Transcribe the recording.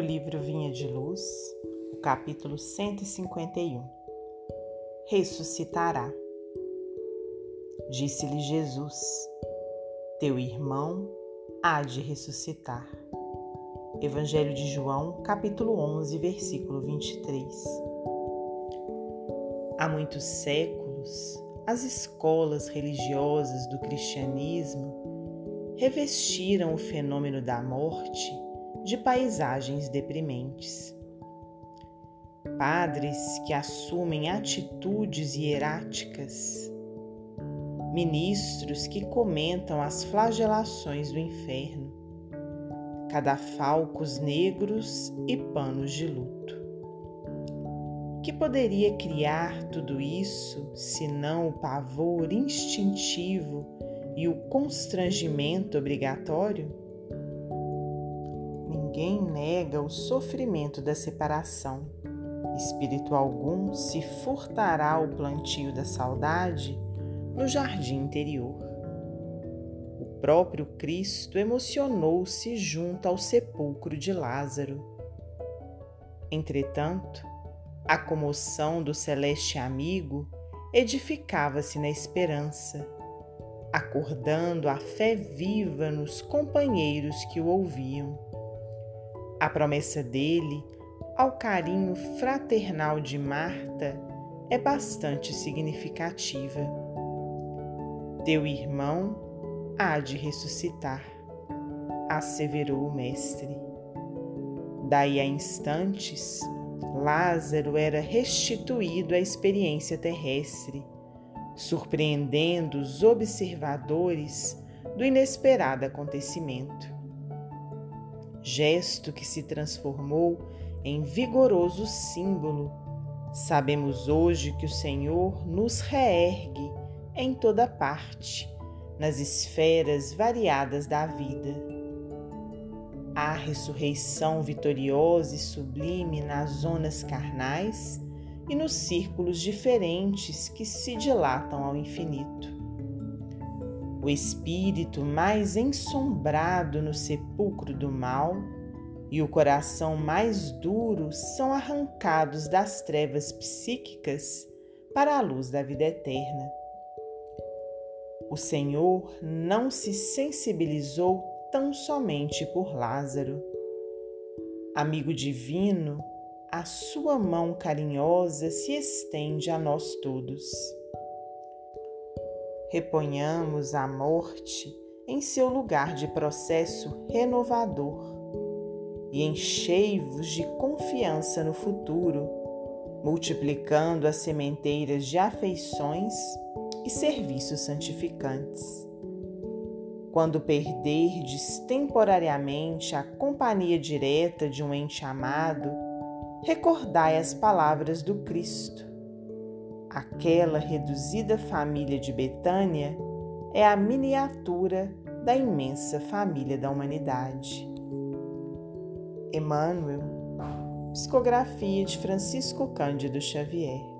livro Vinha de Luz, o capítulo 151 Ressuscitará. Disse-lhe Jesus: Teu irmão há de ressuscitar. Evangelho de João, capítulo 11, versículo 23. Há muitos séculos, as escolas religiosas do cristianismo revestiram o fenômeno da morte de paisagens deprimentes. Padres que assumem atitudes hieráticas, ministros que comentam as flagelações do inferno, cadafalcos negros e panos de luto. Que poderia criar tudo isso senão o pavor instintivo e o constrangimento obrigatório? Ninguém nega o sofrimento da separação. Espírito algum se furtará ao plantio da saudade no jardim interior. O próprio Cristo emocionou-se junto ao sepulcro de Lázaro. Entretanto, a comoção do celeste amigo edificava-se na esperança, acordando a fé viva nos companheiros que o ouviam. A promessa dele ao carinho fraternal de Marta é bastante significativa. Teu irmão há de ressuscitar, asseverou o Mestre. Daí a instantes, Lázaro era restituído à experiência terrestre, surpreendendo os observadores do inesperado acontecimento gesto que se transformou em vigoroso símbolo. Sabemos hoje que o Senhor nos reergue em toda parte, nas esferas variadas da vida. Há ressurreição vitoriosa e sublime nas zonas carnais e nos círculos diferentes que se dilatam ao infinito. O espírito mais ensombrado no sepulcro do mal e o coração mais duro são arrancados das trevas psíquicas para a luz da vida eterna. O Senhor não se sensibilizou tão somente por Lázaro. Amigo divino, a sua mão carinhosa se estende a nós todos reponhamos a morte em seu lugar de processo renovador e enchei-vos de confiança no futuro, multiplicando as sementeiras de afeições e serviços santificantes. Quando perderdes temporariamente a companhia direta de um ente amado, recordai as palavras do Cristo Aquela reduzida família de Betânia é a miniatura da imensa família da humanidade. Emmanuel, psicografia de Francisco Cândido Xavier.